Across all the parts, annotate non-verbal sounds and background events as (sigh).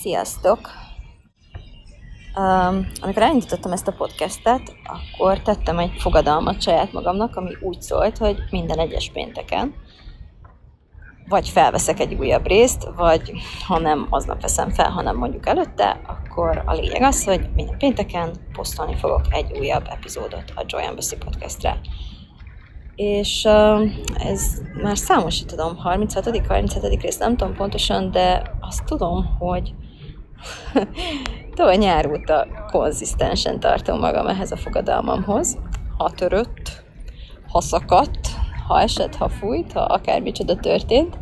Sziasztok! Um, amikor elindítottam ezt a podcastet, akkor tettem egy fogadalmat saját magamnak, ami úgy szólt, hogy minden egyes pénteken vagy felveszek egy újabb részt, vagy ha nem aznap veszem fel, hanem mondjuk előtte, akkor a lényeg az, hogy minden pénteken posztolni fogok egy újabb epizódot a Joy Embassy podcastre. És uh, ez már számos, tudom, 36. 37. rész, nem tudom pontosan, de azt tudom, hogy (laughs) Tavaly nyár óta konzisztensen tartom magam ehhez a fogadalmamhoz. Ha törött, ha szakadt, ha esett, ha fújt, ha akármicsoda történt,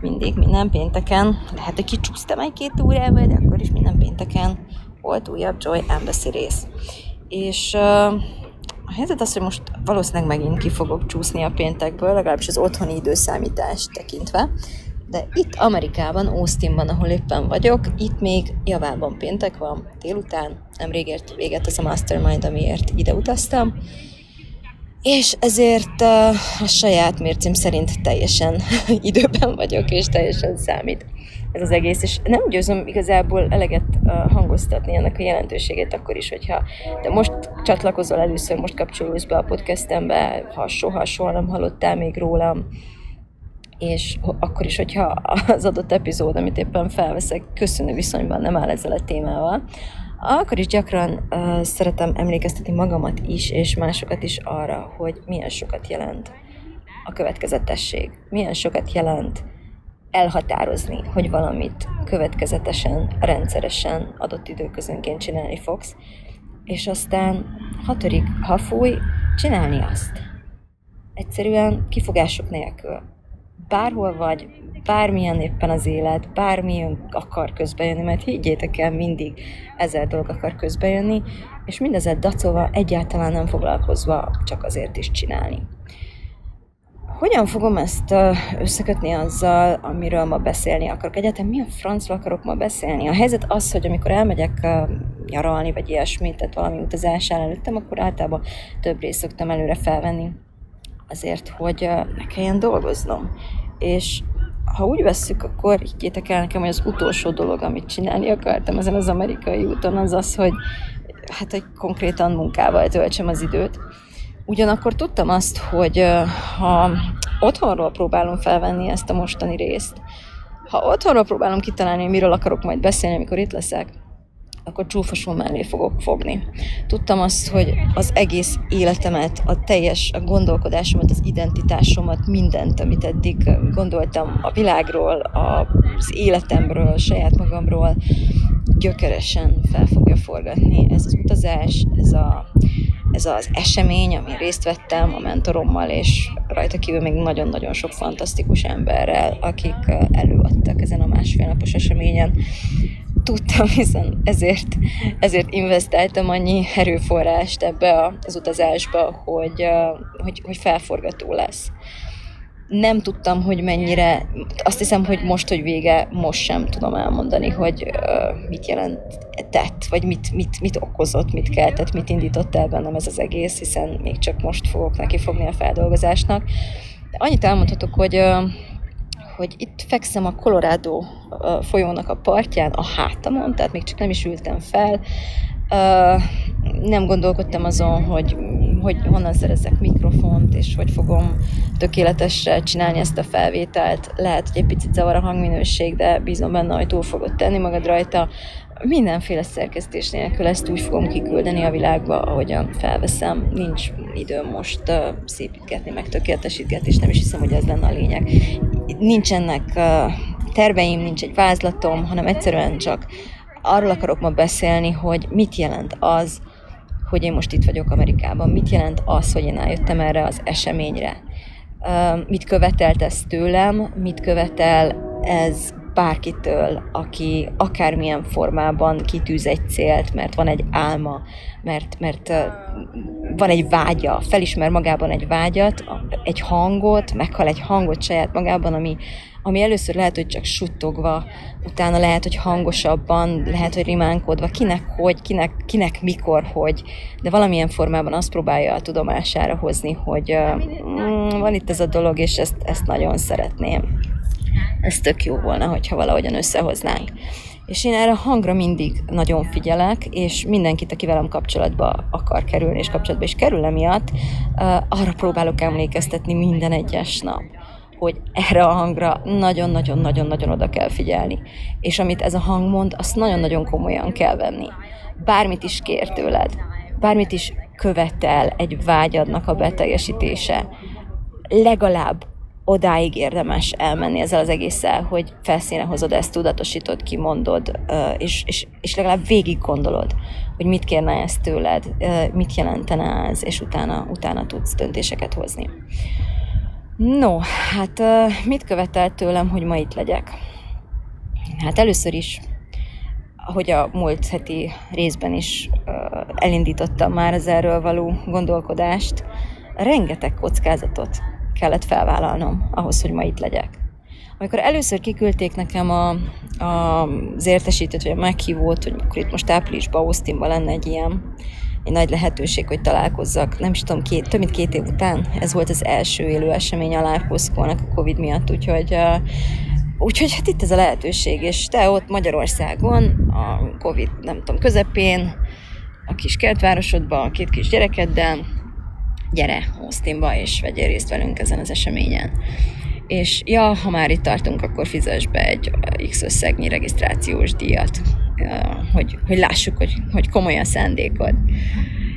mindig minden pénteken, lehet, hogy kicsúsztam egy-két órával, de akkor is minden pénteken volt újabb Joy Embassy rész. És uh, a helyzet az, hogy most valószínűleg megint ki fogok csúszni a péntekből, legalábbis az otthoni időszámítást tekintve, de itt Amerikában, Austinban, ahol éppen vagyok, itt még javában péntek van, délután, nemrég ért véget az a mastermind, amiért ide utaztam, és ezért a saját mércim szerint teljesen (laughs) időben vagyok, és teljesen számít ez az egész, és nem győzöm igazából eleget hangoztatni ennek a jelentőségét akkor is, hogyha de most csatlakozol először, most kapcsolódsz be a podcastembe, ha soha, soha nem hallottál még rólam, és akkor is, hogyha az adott epizód, amit éppen felveszek, köszönő viszonyban nem áll ezzel a témával, akkor is gyakran uh, szeretem emlékeztetni magamat is, és másokat is arra, hogy milyen sokat jelent a következetesség, milyen sokat jelent elhatározni, hogy valamit következetesen, rendszeresen, adott időközönként csinálni fogsz, és aztán, ha törik, ha fúj, csinálni azt. Egyszerűen kifogások nélkül bárhol vagy, bármilyen éppen az élet, bármilyen akar közbejönni, mert higgyétek el, mindig ezer dolog akar közbejönni, és mindezet dacolva, egyáltalán nem foglalkozva, csak azért is csinálni. Hogyan fogom ezt összekötni azzal, amiről ma beszélni akarok? Egyáltalán milyen francról akarok ma beszélni? A helyzet az, hogy amikor elmegyek nyaralni, vagy ilyesmit, tehát valami utazás előttem, akkor általában több részt szoktam előre felvenni azért, hogy ne kelljen dolgoznom. És ha úgy vesszük, akkor higgyétek el nekem, hogy az utolsó dolog, amit csinálni akartam ezen az amerikai úton, az az, hogy hát, hogy konkrétan munkával töltsem az időt. Ugyanakkor tudtam azt, hogy ha otthonról próbálom felvenni ezt a mostani részt, ha otthonról próbálom kitalálni, hogy miről akarok majd beszélni, amikor itt leszek, akkor csúfosul mellé fogok fogni. Tudtam azt, hogy az egész életemet, a teljes a gondolkodásomat, az identitásomat, mindent, amit eddig gondoltam a világról, az életemről, a saját magamról, gyökeresen fel fogja forgatni ez az utazás, ez, a, ez az esemény, amin részt vettem a mentorommal, és rajta kívül még nagyon-nagyon sok fantasztikus emberrel, akik előadtak ezen a másfél napos eseményen tudtam, hiszen ezért, ezért investáltam annyi erőforrást ebbe az utazásba, hogy, hogy, hogy felforgató lesz. Nem tudtam, hogy mennyire, azt hiszem, hogy most, hogy vége, most sem tudom elmondani, hogy uh, mit jelentett, vagy mit, mit, mit okozott, mit keltett, mit indított el bennem ez az egész, hiszen még csak most fogok neki fogni a feldolgozásnak. De annyit elmondhatok, hogy uh, hogy itt fekszem a Colorado folyónak a partján, a hátamon, tehát még csak nem is ültem fel. Nem gondolkodtam azon, hogy, hogy honnan szerezek mikrofont, és hogy fogom tökéletesre csinálni ezt a felvételt. Lehet, hogy egy picit zavar a hangminőség, de bízom benne, hogy túl fogod tenni magad rajta. Mindenféle szerkesztés nélkül ezt úgy fogom kiküldeni a világba, ahogyan felveszem. Nincs időm most uh, szépítgetni, meg tökéletesítgetni, és nem is hiszem, hogy ez lenne a lényeg nincsenek terveim, nincs egy vázlatom, hanem egyszerűen csak arról akarok ma beszélni, hogy mit jelent az, hogy én most itt vagyok Amerikában, mit jelent az, hogy én eljöttem erre az eseményre. mit követelt ez tőlem, mit követel ez bárkitől, aki akármilyen formában kitűz egy célt, mert van egy álma, mert, mert van egy vágya, felismer magában egy vágyat, egy hangot, meghal egy hangot saját magában, ami, ami először lehet, hogy csak suttogva, utána lehet, hogy hangosabban, lehet, hogy rimánkodva, kinek hogy, kinek, kinek mikor, hogy, de valamilyen formában azt próbálja a tudomására hozni, hogy mm, van itt ez a dolog, és ezt, ezt nagyon szeretném. Ez tök jó volna, hogyha valahogyan összehoznánk. És én erre a hangra mindig nagyon figyelek, és mindenkit, aki velem kapcsolatba akar kerülni, és kapcsolatba is kerül emiatt, arra próbálok emlékeztetni minden egyes nap hogy erre a hangra nagyon-nagyon-nagyon-nagyon oda kell figyelni. És amit ez a hang mond, azt nagyon-nagyon komolyan kell venni. Bármit is kér tőled, bármit is követel egy vágyadnak a beteljesítése, legalább odáig érdemes elmenni ezzel az egésszel, hogy felszíne hozod ezt, tudatosítod, kimondod, és, és, és legalább végig gondolod, hogy mit kérne ezt tőled, mit jelentene ez, és utána, utána tudsz döntéseket hozni. No, hát mit követelt tőlem, hogy ma itt legyek? Hát először is, ahogy a múlt heti részben is elindítottam már az erről való gondolkodást, rengeteg kockázatot kellett felvállalnom ahhoz, hogy ma itt legyek. Amikor először kiküldték nekem a, a, az értesítőt, vagy a meghívót, hogy akkor itt most áprilisban Austinban lenne egy ilyen egy nagy lehetőség, hogy találkozzak, nem is tudom, két, több mint két év után. Ez volt az első élő esemény a Live a Covid miatt, úgyhogy uh, Úgyhogy hát itt ez a lehetőség, és te ott Magyarországon, a Covid, nem tudom, közepén, a kis kertvárosodban, a két kis gyerekeddel, gyere Austinba, és vegyél részt velünk ezen az eseményen. És ja, ha már itt tartunk, akkor fizes be egy X összegnyi regisztrációs díjat hogy, hogy lássuk, hogy, hogy komoly a szándékod.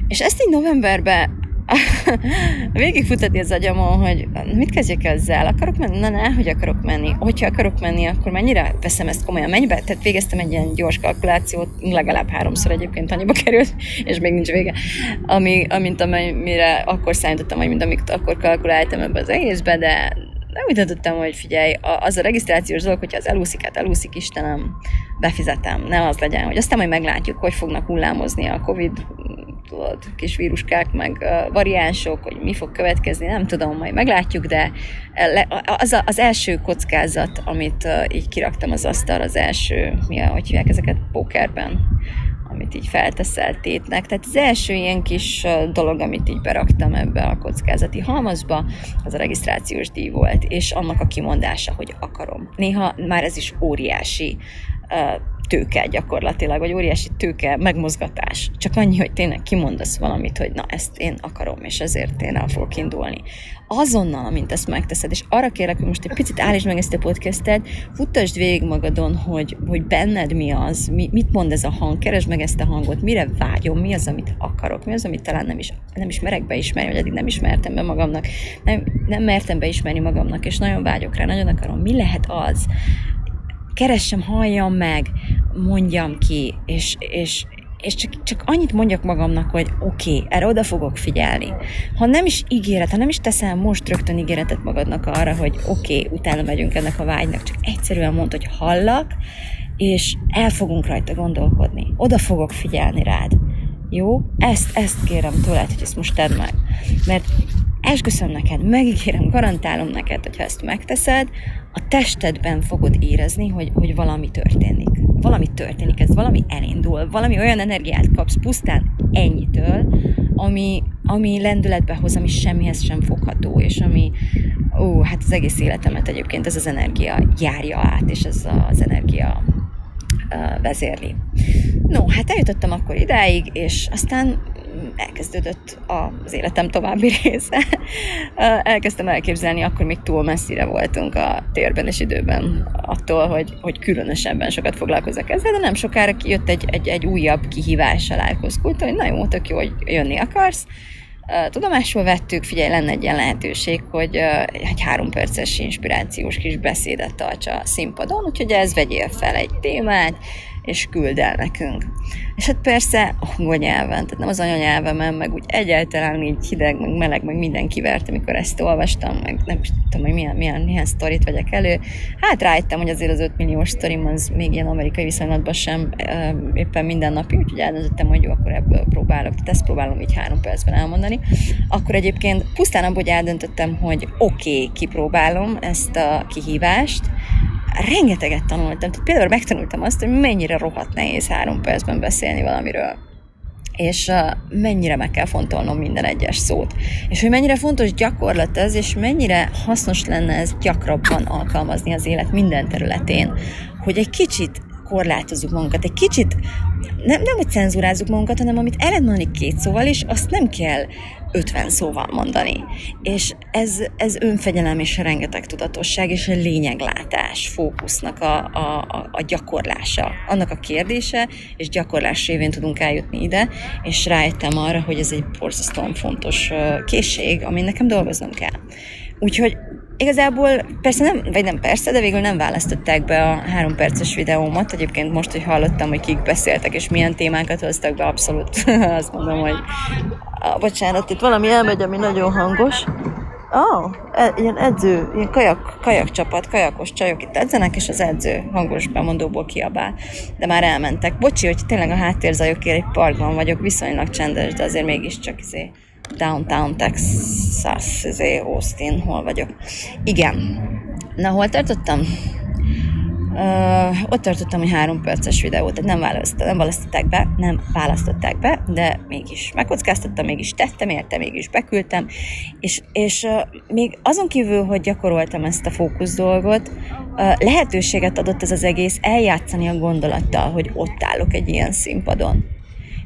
És ezt így novemberben (laughs) végigfutatni az agyamon, hogy mit kezdjek ezzel, akarok menni, na ne, hogy akarok menni, hogyha akarok menni, akkor mennyire veszem ezt komolyan, mennyibe, tehát végeztem egy ilyen gyors kalkulációt, legalább háromszor egyébként annyiba került, és még nincs vége, ami, amint amire akkor számítottam, hogy mind amit akkor kalkuláltam ebbe az egészbe, de, de úgy döntöttem, hogy figyelj, az a regisztrációs dolog, hogyha az elúszik, hát elúszik, Istenem, befizetem. Nem az legyen, hogy aztán majd meglátjuk, hogy fognak hullámozni a Covid tudod, kis víruskák, meg variánsok, hogy mi fog következni, nem tudom, majd meglátjuk, de az a, az első kockázat, amit így kiraktam az asztal, az első, mi a, hogy hívják ezeket pókerben, amit így felteszel tétnek. Tehát az első ilyen kis dolog, amit így beraktam ebbe a kockázati halmazba, az a regisztrációs díj volt, és annak a kimondása, hogy akarom. Néha már ez is óriási tőke gyakorlatilag, vagy óriási tőke megmozgatás. Csak annyi, hogy tényleg kimondasz valamit, hogy na ezt én akarom, és ezért én el fogok indulni. Azonnal, amint ezt megteszed, és arra kérlek, hogy most egy picit állítsd meg ezt a podcastet, futtasd végig magadon, hogy, hogy benned mi az, mi, mit mond ez a hang, keresd meg ezt a hangot, mire vágyom, mi az, amit akarok, mi az, amit talán nem is, nem is merek beismerni, vagy eddig nem ismertem be magamnak, nem, nem mertem beismerni magamnak, és nagyon vágyok rá, nagyon akarom, mi lehet az, keressem, halljam meg, mondjam ki, és, és, és csak, csak annyit mondjak magamnak, hogy oké, okay, erre oda fogok figyelni. Ha nem is ígéret, ha nem is teszel most rögtön ígéretet magadnak arra, hogy oké, okay, utána megyünk ennek a vágynak, csak egyszerűen mondd, hogy hallak, és el fogunk rajta gondolkodni. Oda fogok figyelni rád. Jó? Ezt, ezt kérem tőled, hogy ezt most tedd meg. Mert esküszöm neked, megígérem, garantálom neked, hogy ha ezt megteszed, a testedben fogod érezni, hogy, hogy valami történik. Valami történik, ez valami elindul, valami olyan energiát kapsz pusztán ennyitől, ami, ami lendületbe hoz, ami semmihez sem fogható, és ami, ó, hát az egész életemet egyébként ez az energia járja át, és ez az energia vezérli. No, hát eljutottam akkor idáig, és aztán elkezdődött az életem további része. Elkezdtem elképzelni, akkor még túl messzire voltunk a térben és időben attól, hogy, hogy különösebben sokat foglalkozok ezzel, de nem sokára jött egy, egy, egy újabb kihívás a Life hogy na jó, tök jó, hogy jönni akarsz. Tudomásul vettük, figyelj, lenne egy ilyen lehetőség, hogy egy három perces inspirációs kis beszédet tartsa a színpadon, úgyhogy ez vegyél fel egy témát, és küld el nekünk. És hát persze angol nyelven, tehát nem az anyanyelvemen, meg úgy egyáltalán így hideg, meg meleg, meg minden kivert, amikor ezt olvastam, meg nem tudom, hogy milyen, milyen, milyen sztorit vegyek elő. Hát rájöttem, hogy azért az 5 milliós sztorim az még ilyen amerikai viszonylatban sem éppen minden napi, úgyhogy eldöntöttem, hogy jó, akkor ebből próbálok, tehát ezt próbálom így három percben elmondani. Akkor egyébként pusztán abból, hogy eldöntöttem, hogy oké, okay, kipróbálom ezt a kihívást, rengeteget tanultam. Tehát például megtanultam azt, hogy mennyire rohadt nehéz három percben beszélni valamiről és mennyire meg kell fontolnom minden egyes szót. És hogy mennyire fontos gyakorlat ez, és mennyire hasznos lenne ez gyakrabban alkalmazni az élet minden területén, hogy egy kicsit korlátozzuk magunkat, egy kicsit nem, nem hogy cenzúrázzuk magunkat, hanem amit el lehet mondani két szóval, és azt nem kell 50 szóval mondani. És ez, ez önfegyelem és rengeteg tudatosság, és a lényeglátás, fókusznak a, a, a, a gyakorlása. Annak a kérdése, és gyakorlás révén tudunk eljutni ide, és rájöttem arra, hogy ez egy borzasztóan fontos készség, amin nekem dolgoznom kell. Úgyhogy Igazából persze nem, vagy nem persze, de végül nem választották be a három perces videómat. Egyébként most, hogy hallottam, hogy kik beszéltek, és milyen témákat hoztak be, abszolút (laughs) azt mondom, hogy ah, bocsánat, itt valami elmegy, ami nagyon hangos. Oh, ilyen edző, ilyen kajak, kajakcsapat, kajakos csajok itt edzenek, és az edző hangos bemondóból kiabál. De már elmentek. Bocsi, hogy tényleg a háttérzajokért egy parkban vagyok, viszonylag csendes, de azért mégiscsak izé downtown Texas, izé, Austin, hol vagyok. Igen. Na, hol tartottam? Uh, ott tartottam, hogy három perces videót, tehát nem, választ, nem választották be, nem választották be, de mégis megkockáztattam, mégis tettem érte, mégis beküldtem, és, és uh, még azon kívül, hogy gyakoroltam ezt a fókusz dolgot, uh, lehetőséget adott ez az egész eljátszani a gondolattal, hogy ott állok egy ilyen színpadon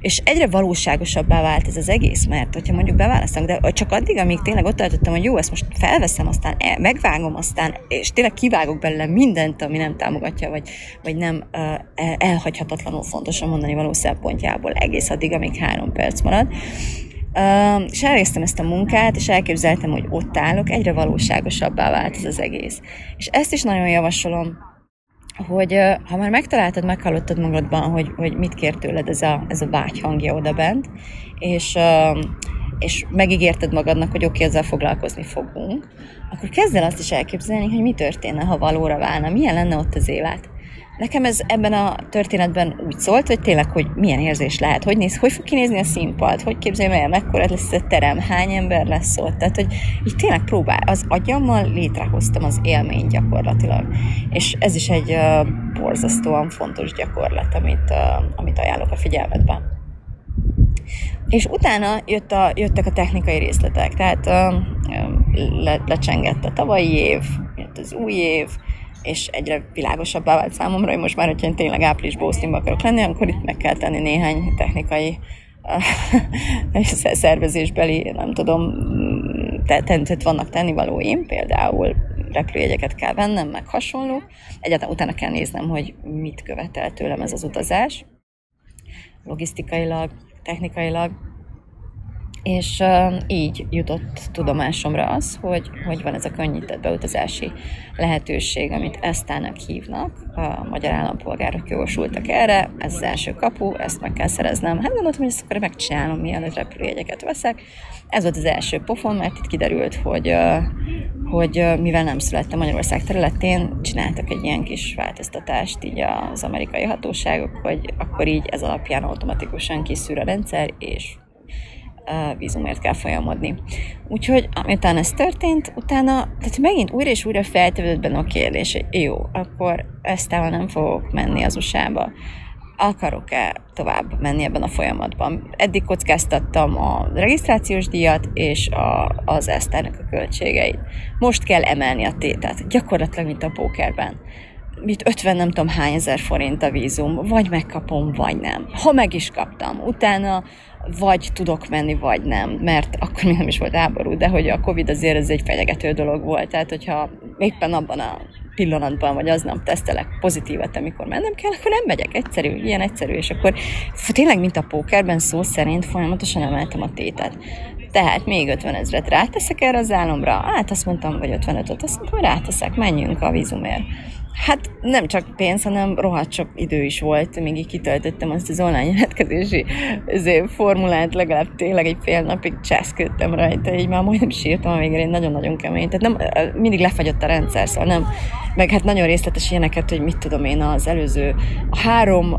és egyre valóságosabbá vált ez az egész, mert hogyha mondjuk beválasztom, de csak addig, amíg tényleg ott tartottam, hogy jó, ezt most felveszem, aztán el, megvágom, aztán, és tényleg kivágok belőle mindent, ami nem támogatja, vagy, vagy nem elhagyhatatlanul fontos a mondani való szempontjából, egész addig, amíg három perc marad. Uh, és elvégeztem ezt a munkát, és elképzeltem, hogy ott állok, egyre valóságosabbá vált ez az egész. És ezt is nagyon javasolom hogy ha már megtaláltad, meghallottad magadban, hogy, hogy mit kér tőled ez a, ez a vágy hangja oda bent, és, és megígérted magadnak, hogy oké, okay, ezzel foglalkozni fogunk, akkor kezd el azt is elképzelni, hogy mi történne, ha valóra válna, milyen lenne ott az élet. Nekem ez ebben a történetben úgy szólt, hogy tényleg, hogy milyen érzés lehet, hogy néz, hogy fog kinézni a színpad, hogy képzeljem el, mekkora lesz a terem, hány ember lesz ott. Tehát, hogy így tényleg próbál, az agyammal létrehoztam az élmény gyakorlatilag. És ez is egy uh, borzasztóan fontos gyakorlat, amit, uh, amit ajánlok a figyelmetben. És utána jött a, jöttek a technikai részletek, tehát uh, le, lecsengett a tavalyi év, jött az új év, és egyre világosabbá vált számomra, hogy most már, hogyha én tényleg áprilisban Austinba akarok lenni, akkor itt meg kell tenni néhány technikai (laughs) szervezésbeli, nem tudom, tehát vannak tennivalóim, például repülőjegyeket kell vennem, meg hasonló. Egyáltalán utána kell néznem, hogy mit követel tőlem ez az utazás. Logisztikailag, technikailag, és így jutott tudomásomra az, hogy, hogy van ez a könnyített beutazási lehetőség, amit Esztának hívnak, a magyar állampolgárok jogosultak erre, ez az első kapu, ezt meg kell szereznem. Hát gondoltam, hogy ezt akkor megcsinálom, mielőtt repülőjegyeket veszek. Ez volt az első pofon, mert itt kiderült, hogy, hogy mivel nem születtem Magyarország területén, csináltak egy ilyen kis változtatást így az amerikai hatóságok, hogy akkor így ez alapján automatikusan kiszűr a rendszer, és vízumért kell folyamodni. Úgyhogy amitán ez történt, utána, tehát megint újra és újra feltevődött benne a kérdés, hogy jó, akkor eztával nem fogok menni az USA-ba. Akarok-e tovább menni ebben a folyamatban? Eddig kockáztattam a regisztrációs díjat és a, az eszternek a költségeit. Most kell emelni a tétet, gyakorlatilag, mint a pókerben mit 50 nem tudom hány ezer forint a vízum, vagy megkapom, vagy nem. Ha meg is kaptam, utána vagy tudok menni, vagy nem, mert akkor még nem is volt háború, de hogy a Covid azért ez egy fenyegető dolog volt, tehát hogyha éppen abban a pillanatban, vagy aznap tesztelek pozitívat, amikor mennem kell, akkor nem megyek. Egyszerű, ilyen egyszerű, és akkor tényleg, mint a pókerben szó szerint folyamatosan emeltem a tétet. Tehát még 50 ezret ráteszek erre az álomra, hát azt mondtam, vagy 55-öt, azt mondtam, hogy ráteszek, menjünk a vízumért. Hát nem csak pénz, hanem rohadt sok idő is volt, még így kitöltöttem azt az online jelentkezési formulát, legalább tényleg egy fél napig cseszködtem rajta, így már majdnem sírtam a végén, nagyon-nagyon kemény. Tehát nem, mindig lefagyott a rendszer, szóval nem, meg hát nagyon részletes ilyeneket, hogy mit tudom én, az előző a három,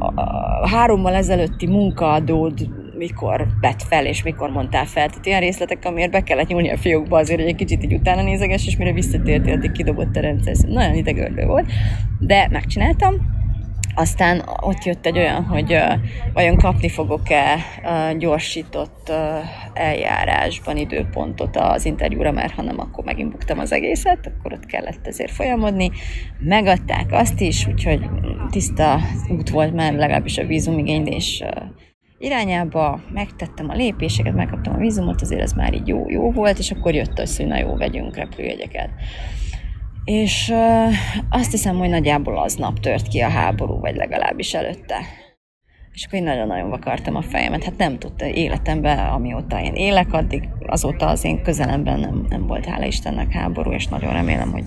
a hárommal ezelőtti munkaadód mikor vett fel, és mikor mondtál fel. Tehát ilyen részletek, amiért be kellett nyúlni a fiókba azért, hogy egy kicsit így utána nézeges, és mire visszatértél, addig kidobott a rendszer. Szóval nagyon idegörlő volt, de megcsináltam. Aztán ott jött egy olyan, hogy uh, vajon kapni fogok-e uh, gyorsított uh, eljárásban időpontot az interjúra, mert ha nem, akkor megint buktam az egészet, akkor ott kellett ezért folyamodni. Megadták azt is, úgyhogy tiszta út volt már legalábbis a vízumigénylés uh, irányába, megtettem a lépéseket, megkaptam a vízumot, azért ez már így jó, jó volt, és akkor jött az, hogy na jó, vegyünk repülőjegyeket. És uh, azt hiszem, hogy nagyjából aznap tört ki a háború, vagy legalábbis előtte. És akkor én nagyon-nagyon vakartam a fejemet. Hát nem tudta életemben, amióta én élek, addig azóta az én közelemben nem, nem volt, hála Istennek háború, és nagyon remélem, hogy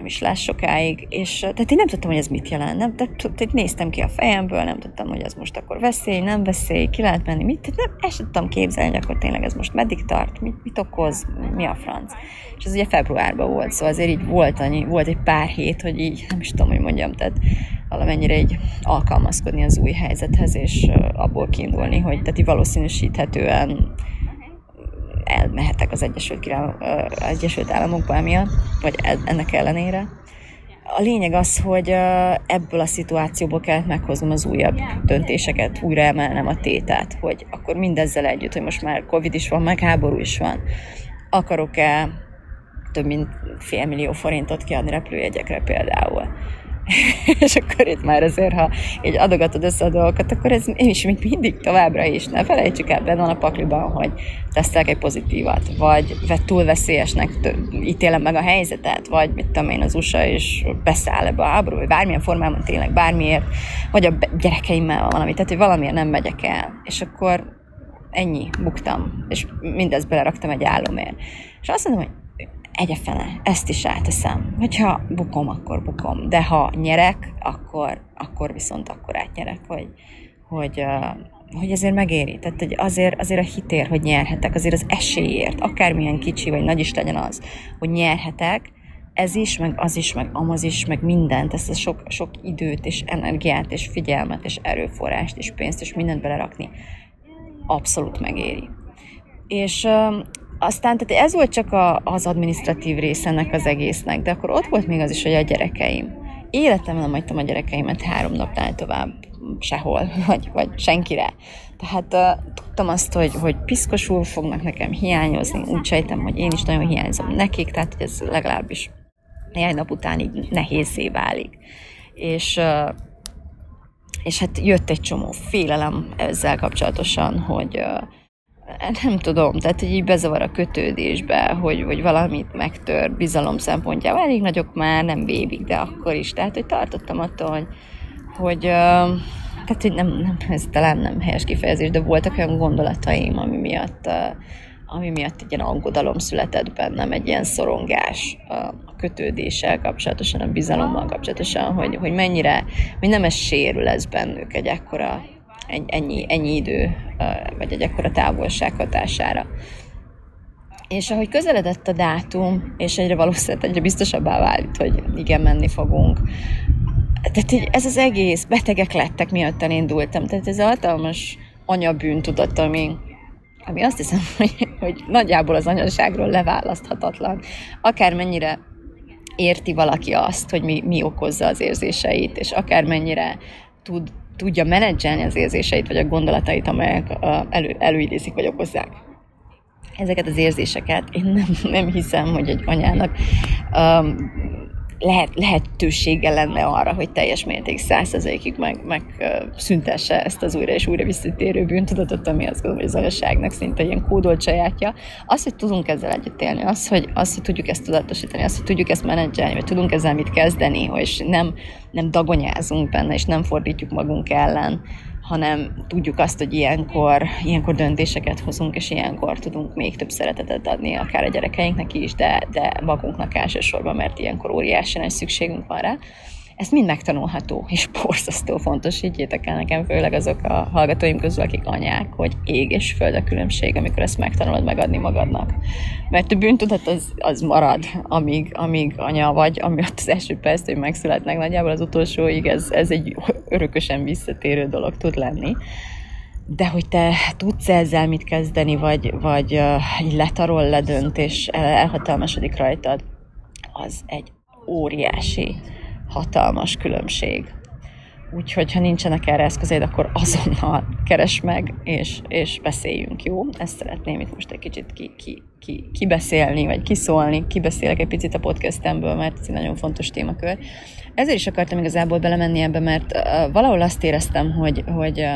nem is lesz sokáig, és tehát én nem tudtam, hogy ez mit jelent, nem, tehát néztem ki a fejemből, nem tudtam, hogy ez most akkor veszély, nem veszély, ki lehet menni, mit, nem, ezt tudtam képzelni, hogy akkor tényleg ez most meddig tart, mit, mit okoz, mi a franc. És ez ugye februárban volt, szóval azért így volt, annyi, volt egy pár hét, hogy így, nem is tudom, hogy mondjam, tehát valamennyire így alkalmazkodni az új helyzethez, és abból kiindulni, hogy tehát így valószínűsíthetően elmehetek az Egyesült, Király, Egyesült Államokba emiatt, vagy ennek ellenére. A lényeg az, hogy ebből a szituációból kellett meghoznom az újabb döntéseket, újra emelnem a tétát, hogy akkor mindezzel együtt, hogy most már Covid is van, meg háború is van, akarok-e több mint fél millió forintot kiadni repülőjegyekre például (laughs) és akkor itt már azért, ha így adogatod össze a dolgokat, akkor ez is még mindig továbbra is. Ne felejtsük el, benne van a pakliban, hogy tesztelek egy pozitívat, vagy túl veszélyesnek ítélem meg a helyzetet, vagy mit tudom én, az USA és beszáll ebbe a háború, vagy bármilyen formában tényleg, bármiért, vagy a gyerekeimmel valami, tehát hogy valamiért nem megyek el. És akkor ennyi, buktam, és mindezt beleraktam egy állomért. És azt mondom, hogy egyefele, ezt is áteszem. Hogyha bukom, akkor bukom. De ha nyerek, akkor, akkor viszont akkor átnyerek, hogy, hogy, hogy ezért megéri. Tehát hogy azért, azért a hitér, hogy nyerhetek, azért az esélyért, akármilyen kicsi vagy nagy is legyen az, hogy nyerhetek, ez is, meg az is, meg amaz is, meg mindent, ezt a sok, sok időt, és energiát, és figyelmet, és erőforrást, és pénzt, és mindent belerakni, abszolút megéri. És aztán tehát ez volt csak a, az administratív része ennek az egésznek, de akkor ott volt még az is, hogy a gyerekeim. Életemben nem hagytam a gyerekeimet három napnál tovább sehol, (laughs) vagy, vagy senkire. Tehát uh, tudtam azt, hogy, hogy piszkosul fognak nekem hiányozni, úgy sejtem, hogy én is nagyon hiányzom nekik, tehát hogy ez legalábbis néhány nap után így nehézé válik. És, uh, és hát jött egy csomó félelem ezzel kapcsolatosan, hogy nem tudom, tehát hogy így bezavar a kötődésbe, hogy, hogy valamit megtör bizalom szempontjából. Elég nagyok már, nem bébik, de akkor is. Tehát, hogy tartottam attól, hogy, hogy tehát, hogy nem, nem, ez talán nem helyes kifejezés, de voltak olyan gondolataim, ami miatt ami miatt egy ilyen aggodalom született bennem, egy ilyen szorongás a kötődéssel kapcsolatosan, a bizalommal kapcsolatosan, hogy, hogy mennyire, hogy nem ez sérül ez bennük egy ekkora ennyi, ennyi idő, vagy egy ekkora távolság hatására. És ahogy közeledett a dátum, és egyre valószínűleg egyre biztosabbá vált, hogy igen, menni fogunk, tehát ez az egész, betegek lettek, miatt indultam. Tehát ez hatalmas anyabűntudat, ami, ami azt hiszem, (laughs) hogy, hogy nagyjából az anyaságról leválaszthatatlan. Akármennyire érti valaki azt, hogy mi, mi okozza az érzéseit, és akármennyire tud tudja menedzselni az érzéseit, vagy a gondolatait, amelyek elő, előidézik, vagy okozzák ezeket az érzéseket. Én nem, nem hiszem, hogy egy anyának um, lehet, lehetősége lenne arra, hogy teljes mérték százszerzalékig meg, meg szüntesse ezt az újra és újra visszatérő bűntudatot, ami azt gondolom, hogy az anyaságnak szinte ilyen kódolt sajátja. Az, hogy tudunk ezzel együtt élni, az, hogy, az, hogy tudjuk ezt tudatosítani, az, hogy tudjuk ezt menedzselni, vagy tudunk ezzel mit kezdeni, és nem, nem dagonyázunk benne, és nem fordítjuk magunk ellen, hanem tudjuk azt, hogy ilyenkor, ilyenkor döntéseket hozunk, és ilyenkor tudunk még több szeretetet adni, akár a gyerekeinknek is, de, de magunknak elsősorban, mert ilyenkor óriási nagy szükségünk van rá. Ez mind megtanulható, és borzasztó fontos, higgyétek el nekem, főleg azok a hallgatóim közül, akik anyák, hogy ég és föld a különbség, amikor ezt megtanulod megadni magadnak. Mert a bűntudat az, az marad, amíg, amíg anya vagy, ami ott az első perc, hogy megszületnek, nagyjából az utolsóig ez, ez egy örökösen visszatérő dolog tud lenni de hogy te tudsz ezzel mit kezdeni, vagy, vagy uh, letarol, ledönt, és elhatalmasodik rajtad, az egy óriási, hatalmas különbség. Úgyhogy, ha nincsenek erre eszközeid, akkor azonnal keres meg, és, és beszéljünk, jó? Ezt szeretném itt most egy kicsit ki, ki, ki, kibeszélni, vagy kiszólni. Kibeszélek egy picit a podcastemből, mert ez egy nagyon fontos témakör. Ezért is akartam igazából belemenni ebbe, mert uh, valahol azt éreztem, hogy, hogy uh,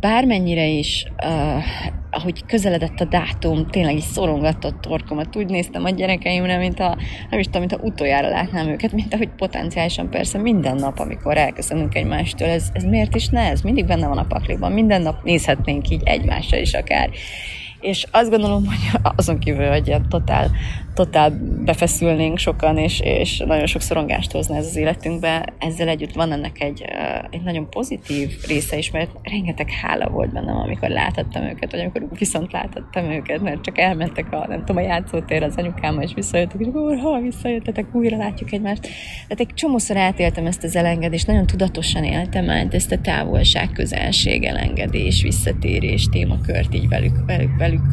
bármennyire is, uh, ahogy közeledett a dátum, tényleg is szorongatott torkomat. Úgy néztem a gyerekeimre, mint a, nem is tudom, mint a utoljára látnám őket, mint ahogy potenciálisan persze minden nap, amikor elköszönünk egymástól, ez, ez miért is ne? Ez mindig benne van a pakliban. Minden nap nézhetnénk így egymásra is akár és azt gondolom, hogy azon kívül, hogy ilyen totál, totál befeszülnénk sokan, és, és nagyon sok szorongást hozna ez az életünkbe, ezzel együtt van ennek egy, egy nagyon pozitív része is, mert rengeteg hála volt bennem, amikor láthattam őket, vagy amikor viszont láthattam őket, mert csak elmentek a, nem tudom, a játszótér az anyukámmal, és visszajöttek, és akkor ha visszajöttetek, újra látjuk egymást. Tehát egy csomószor átéltem ezt az elengedést, nagyon tudatosan éltem át ezt a távolság, közelség, elengedés, visszatérés témakört így velük, velük velük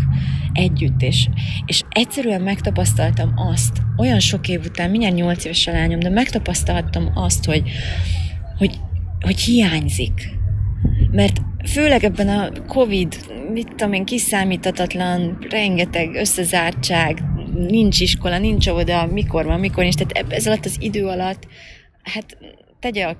együtt, és, és egyszerűen megtapasztaltam azt, olyan sok év után, mindjárt nyolc éves a lányom, de megtapasztaltam azt, hogy, hogy, hogy hiányzik. Mert főleg ebben a Covid, mit tudom én, kiszámíthatatlan, rengeteg összezártság, nincs iskola, nincs oda, mikor van, mikor nincs, tehát ez alatt az idő alatt, hát tegye a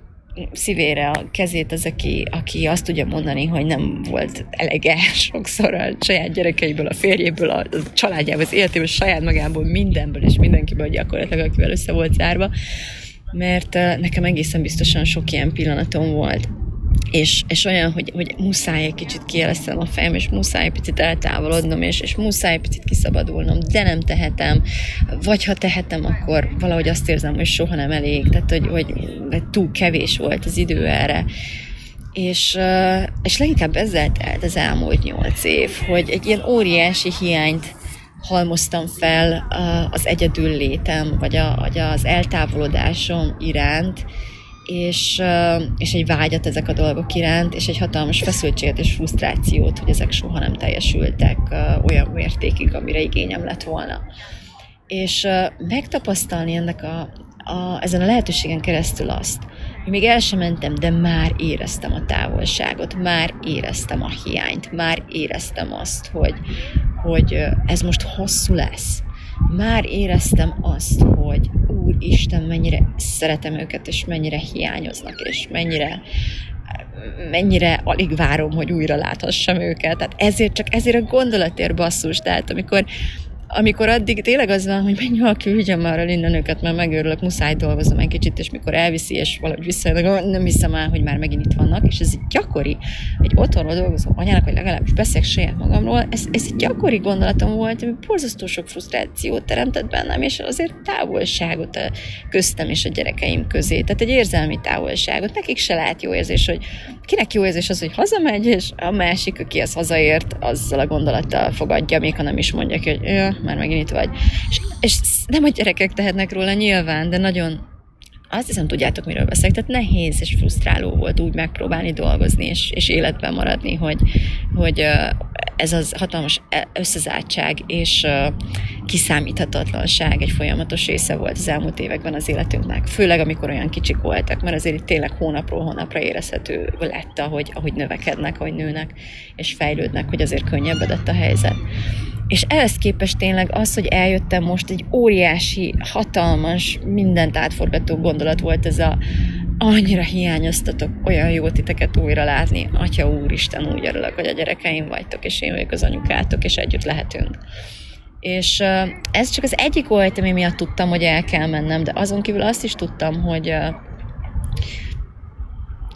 szívére a kezét az, aki, aki azt tudja mondani, hogy nem volt elege (laughs) sokszor a saját gyerekeiből, a férjéből, a családjából, az életéből, a saját magából, mindenből és mindenkiből gyakorlatilag, akivel össze volt zárva, mert nekem egészen biztosan sok ilyen pillanatom volt és, és olyan, hogy, hogy muszáj egy kicsit kielesztenem a fejem, és muszáj picit eltávolodnom, és, és muszáj picit kiszabadulnom, de nem tehetem, vagy ha tehetem, akkor valahogy azt érzem, hogy soha nem elég, tehát hogy, hogy, hogy túl kevés volt az idő erre. És, és leginkább ezzel telt az elmúlt nyolc év, hogy egy ilyen óriási hiányt halmoztam fel az egyedül létem, vagy, a, vagy az eltávolodásom iránt, és, és egy vágyat ezek a dolgok iránt, és egy hatalmas feszültséget és frusztrációt, hogy ezek soha nem teljesültek olyan mértékig, amire igényem lett volna. És megtapasztalni ennek a, a, ezen a lehetőségen keresztül azt, hogy még el sem mentem, de már éreztem a távolságot, már éreztem a hiányt, már éreztem azt, hogy, hogy ez most hosszú lesz. Már éreztem azt, hogy Úristen, mennyire szeretem őket, és mennyire hiányoznak, és mennyire mennyire alig várom, hogy újra láthassam őket. Tehát ezért csak ezért a gondolatért basszus. Tehát amikor amikor addig tényleg az van, hogy menj valaki, vigyem már el innen mert megőrülök, muszáj dolgozom egy kicsit, és mikor elviszi, és valahogy visszajönnek, nem hiszem el, hogy már megint itt vannak, és ez egy gyakori, egy otthonról dolgozó anyának, vagy legalábbis beszélek saját magamról, ez, ez egy gyakori gondolatom volt, ami borzasztó sok frusztrációt teremtett bennem, és azért távolságot a köztem és a gyerekeim közé, tehát egy érzelmi távolságot. Nekik se lehet jó érzés, hogy kinek jó érzés az, hogy hazamegy, és a másik, aki ezt hazaért, azzal a gondolattal fogadja, még ha nem is mondja hogy már megint itt vagy. És, és nem a gyerekek tehetnek róla nyilván, de nagyon azt hiszem tudjátok, miről beszélek. Tehát nehéz és frusztráló volt úgy megpróbálni dolgozni és, és életben maradni, hogy, hogy ez az hatalmas e, összezártság és kiszámíthatatlanság egy folyamatos része volt az elmúlt években az életünknek. Főleg, amikor olyan kicsik voltak, mert azért itt tényleg hónapról hónapra érezhető lett, ahogy, ahogy növekednek, ahogy nőnek és fejlődnek, hogy azért könnyebbedett a helyzet. És ehhez képest tényleg az, hogy eljöttem most, egy óriási, hatalmas, mindent átforgató gondolat volt ez a annyira hiányoztatok, olyan jó titeket újra látni. Atya úristen, úgy örülök, hogy a gyerekeim vagytok, és én vagyok az anyukátok, és együtt lehetünk. És ez csak az egyik volt, ami miatt tudtam, hogy el kell mennem, de azon kívül azt is tudtam, hogy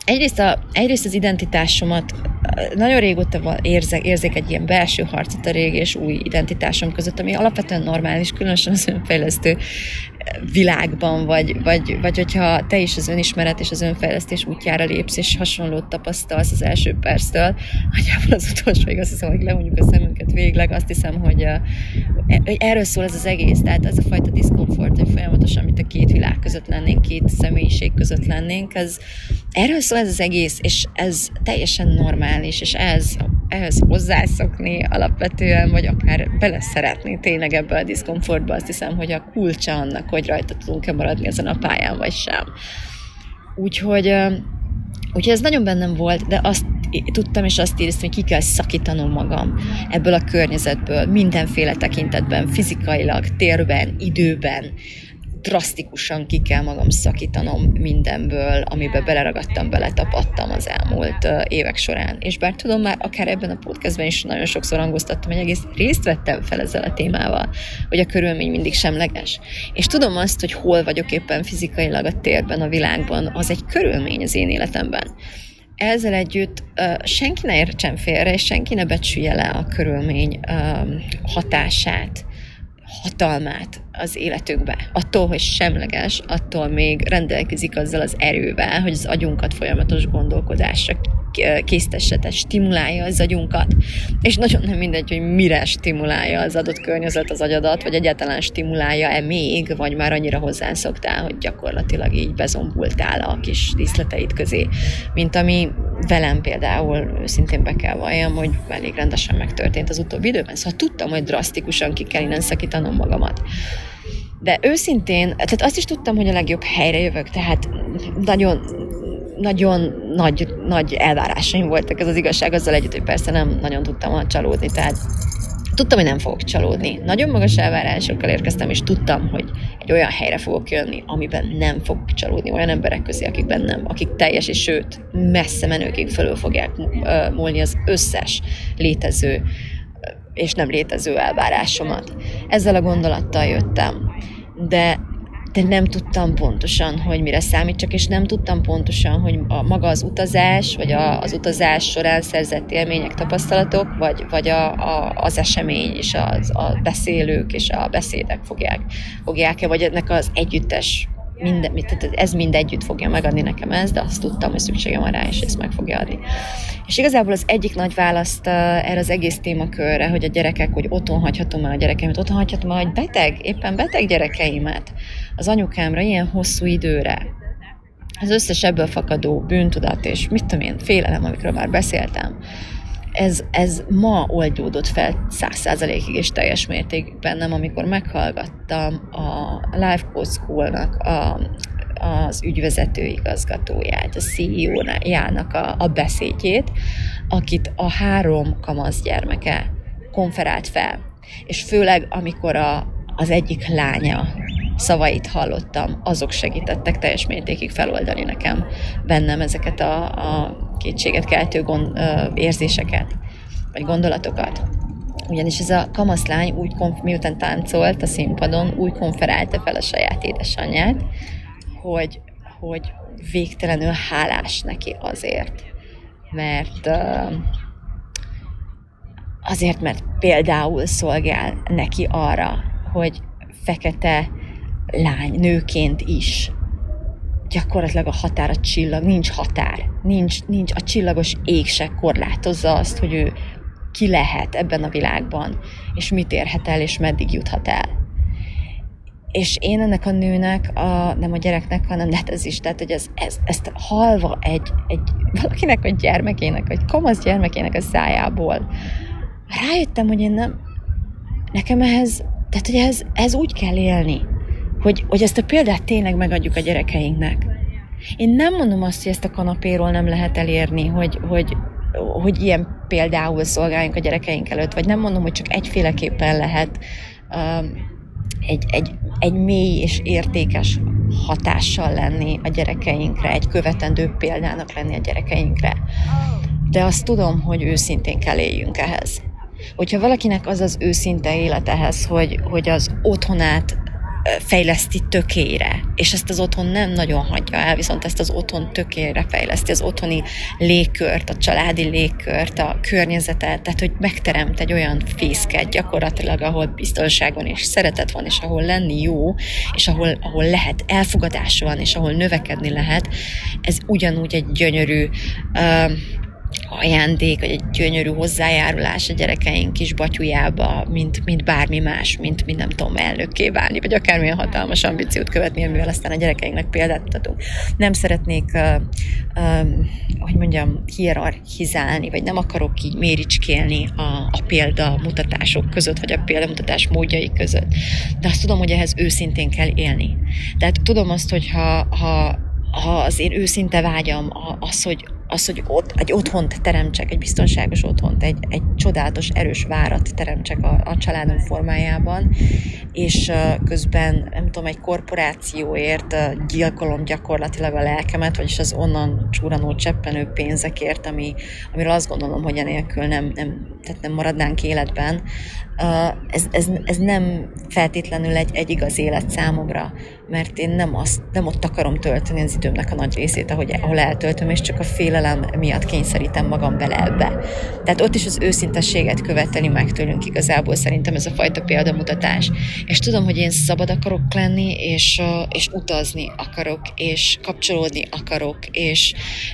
egyrészt, a, egyrészt az identitásomat nagyon régóta érzek, érzek egy ilyen belső harcot a régi és új identitásom között, ami alapvetően normális, különösen az önfejlesztő világban, vagy, vagy, vagy hogyha te is az önismeret és az önfejlesztés útjára lépsz, és hasonlót tapasztalsz az első perctől, nagyjából az utolsó, azt hiszem, hogy lehunjuk a szemünket végleg, azt hiszem, hogy, hogy erről szól ez az egész, tehát ez a fajta diszkomfort, hogy folyamatosan, mint a két világ között lennénk, két személyiség között lennénk, ez, erről szól ez az egész, és ez teljesen normális, és ez, ehhez hozzászokni alapvetően, vagy akár beleszeretni tényleg ebbe a diszkomfortba, azt hiszem, hogy a kulcsa annak, hogy rajta tudunk-e maradni ezen a pályán, vagy sem. Úgyhogy, úgyhogy ez nagyon bennem volt, de azt tudtam, és azt éreztem, hogy ki kell szakítanom magam ebből a környezetből, mindenféle tekintetben, fizikailag, térben, időben, drasztikusan ki kell magam szakítanom mindenből, amiben beleragadtam, beletapadtam az elmúlt évek során. És bár tudom már, akár ebben a podcastben is nagyon sokszor hangoztattam, hogy egész részt vettem fel ezzel a témával, hogy a körülmény mindig semleges. És tudom azt, hogy hol vagyok éppen fizikailag a térben, a világban, az egy körülmény az én életemben ezzel együtt senki ne értsen félre, és senki ne becsülje le a körülmény hatását hatalmát az életükbe. Attól, hogy semleges, attól még rendelkezik azzal az erővel, hogy az agyunkat folyamatos gondolkodásra késztesse, tehát stimulálja az agyunkat. És nagyon nem mindegy, hogy mire stimulálja az adott környezet az agyadat, vagy egyáltalán stimulálja-e még, vagy már annyira hozzászoktál, hogy gyakorlatilag így bezombultál a kis díszleteid közé, mint ami velem például szintén be kell valljam, hogy elég rendesen megtörtént az utóbbi időben. Szóval tudtam, hogy drasztikusan ki kell innen szakítanom magamat. De őszintén, tehát azt is tudtam, hogy a legjobb helyre jövök, tehát nagyon nagyon nagy, nagy elvárásaim voltak, ez az igazság azzal együtt, hogy persze nem nagyon tudtam csalódni, tehát tudtam, hogy nem fogok csalódni. Nagyon magas elvárásokkal érkeztem, és tudtam, hogy egy olyan helyre fogok jönni, amiben nem fogok csalódni, olyan emberek közé, akikben nem, akik teljes, és sőt, messze menőkig fölül fogják múlni az összes létező és nem létező elvárásomat. Ezzel a gondolattal jöttem. De de nem tudtam pontosan, hogy mire számítsak, és nem tudtam pontosan, hogy a maga az utazás, vagy a, az utazás során szerzett élmények, tapasztalatok, vagy, vagy a, a, az esemény, és az, a beszélők, és a beszédek fogják, fogják-e, vagy ennek az együttes minden, tehát ez mind együtt fogja megadni nekem ezt, de azt tudtam, hogy szükségem van rá, és ezt meg fogja adni. És igazából az egyik nagy választ uh, erre az egész témakörre, hogy a gyerekek, hogy otthon hagyhatom el a gyerekeimet, otthon hagyhatom el, hogy beteg, éppen beteg gyerekeimet az anyukámra ilyen hosszú időre. Az összes ebből fakadó bűntudat és mit tudom én, félelem, amikről már beszéltem, ez, ez ma oldódott fel száz százalékig és teljes mértékben nem, amikor meghallgattam a Life Coach School-nak a, az ügyvezető igazgatóját, a CEO-jának a, a beszédjét, akit a három kamasz gyermeke konferált fel. És főleg, amikor a, az egyik lánya szavait hallottam, azok segítettek teljes mértékig feloldani nekem bennem ezeket a, a kétséget keltő gond, ö, érzéseket, vagy gondolatokat. Ugyanis ez a kamaszlány úgy, konf- miután táncolt a színpadon, úgy konferálta fel a saját édesanyját, hogy, hogy végtelenül hálás neki azért, mert uh, azért, mert például szolgál neki arra, hogy fekete lány, nőként is gyakorlatilag a határ a csillag, nincs határ, nincs, nincs a csillagos ég se korlátozza azt, hogy ő ki lehet ebben a világban, és mit érhet el, és meddig juthat el. És én ennek a nőnek, a, nem a gyereknek, hanem lehet ez is, tehát hogy ez, ez, ezt halva egy, egy valakinek a gyermekének, vagy kamasz gyermekének a szájából, rájöttem, hogy én nem, nekem ehhez, tehát hogy ez, ez úgy kell élni, hogy, hogy ezt a példát tényleg megadjuk a gyerekeinknek. Én nem mondom azt, hogy ezt a kanapéról nem lehet elérni, hogy, hogy, hogy ilyen például szolgáljunk a gyerekeink előtt, vagy nem mondom, hogy csak egyféleképpen lehet um, egy, egy, egy mély és értékes hatással lenni a gyerekeinkre, egy követendő példának lenni a gyerekeinkre. De azt tudom, hogy őszintén kell éljünk ehhez. Hogyha valakinek az az őszinte élet ehhez, hogy, hogy az otthonát fejleszti tökére, és ezt az otthon nem nagyon hagyja el, viszont ezt az otthon tökére fejleszti, az otthoni légkört, a családi légkört, a környezetet, tehát hogy megteremt egy olyan fészket gyakorlatilag, ahol biztonság és szeretet van, és ahol lenni jó, és ahol, ahol lehet elfogadás van, és ahol növekedni lehet, ez ugyanúgy egy gyönyörű uh, ajándék, vagy egy gyönyörű hozzájárulás a gyerekeink kis batyujába, mint, mint bármi más, mint, mint nem tudom, elnökké válni, vagy akármilyen hatalmas ambíciót követni, amivel aztán a gyerekeinknek példát adunk. Nem szeretnék, uh, uh, hogy mondjam, hierarchizálni, vagy nem akarok így méricskélni a, a példa mutatások között, vagy a példamutatás módjai között. De azt tudom, hogy ehhez őszintén kell élni. Tehát tudom azt, hogy ha, ha ha az én őszinte vágyam az, hogy az, hogy ott, egy otthont teremtsek, egy biztonságos otthont, egy, egy csodálatos, erős várat teremtsek a, a családom formájában, és közben, nem tudom, egy korporációért uh, gyilkolom gyakorlatilag a lelkemet, vagyis az onnan csúranó cseppenő pénzekért, ami, amiről azt gondolom, hogy enélkül nem, nem, tehát nem maradnánk életben, ez, ez, ez nem feltétlenül egy, egy igaz élet számomra, mert én nem, azt, nem ott akarom tölteni az időmnek a nagy részét, ahogy, ahol eltöltöm, és csak a félelem miatt kényszerítem magam bele ebbe. Tehát ott is az őszintességet követeli meg tőlünk igazából szerintem ez a fajta példamutatás. És tudom, hogy én szabad akarok lenni, és, és utazni akarok, és kapcsolódni akarok, és,